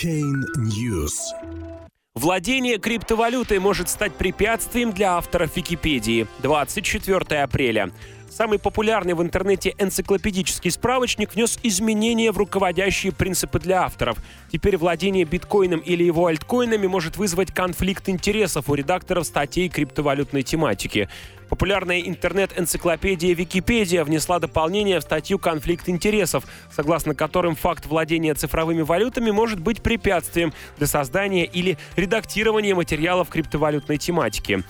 Chain News. Владение криптовалютой может стать препятствием для авторов Википедии. 24 апреля. Самый популярный в интернете энциклопедический справочник внес изменения в руководящие принципы для авторов. Теперь владение биткоином или его альткоинами может вызвать конфликт интересов у редакторов статей криптовалютной тематики. Популярная интернет-энциклопедия Википедия внесла дополнение в статью «Конфликт интересов», согласно которым факт владения цифровыми валютами может быть препятствием для создания или редактирования материалов криптовалютной тематики.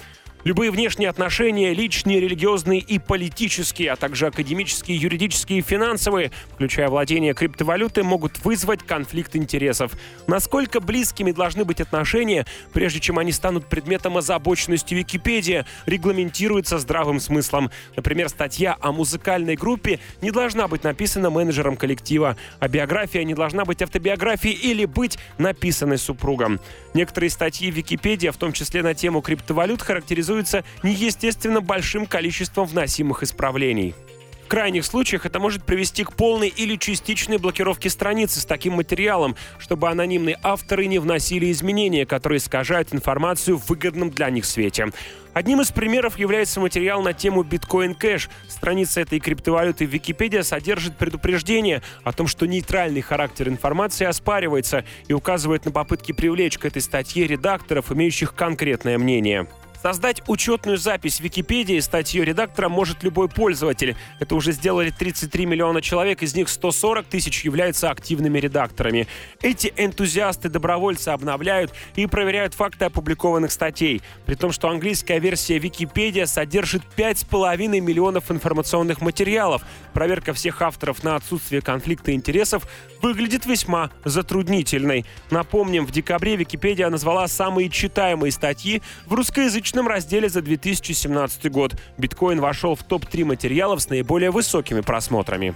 Любые внешние отношения, личные, религиозные и политические, а также академические, юридические и финансовые, включая владение криптовалютой, могут вызвать конфликт интересов. Насколько близкими должны быть отношения, прежде чем они станут предметом озабоченности Википедия, регламентируется здравым смыслом. Например, статья о музыкальной группе не должна быть написана менеджером коллектива, а биография не должна быть автобиографией или быть написанной супругом. Некоторые статьи в Википедии, в том числе на тему криптовалют, характеризуют характеризуется неестественно большим количеством вносимых исправлений. В крайних случаях это может привести к полной или частичной блокировке страницы с таким материалом, чтобы анонимные авторы не вносили изменения, которые искажают информацию в выгодном для них свете. Одним из примеров является материал на тему Bitcoin Cash. Страница этой криптовалюты в Википедии содержит предупреждение о том, что нейтральный характер информации оспаривается и указывает на попытки привлечь к этой статье редакторов, имеющих конкретное мнение. Создать учетную запись в Википедии и стать ее редактором может любой пользователь. Это уже сделали 33 миллиона человек, из них 140 тысяч являются активными редакторами. Эти энтузиасты-добровольцы обновляют и проверяют факты опубликованных статей, при том, что английская версия Википедия содержит 5,5 миллионов информационных материалов. Проверка всех авторов на отсутствие конфликта интересов выглядит весьма затруднительной. Напомним, в декабре Википедия назвала самые читаемые статьи в русскоязычном личном разделе за 2017 год. Биткоин вошел в топ-3 материалов с наиболее высокими просмотрами.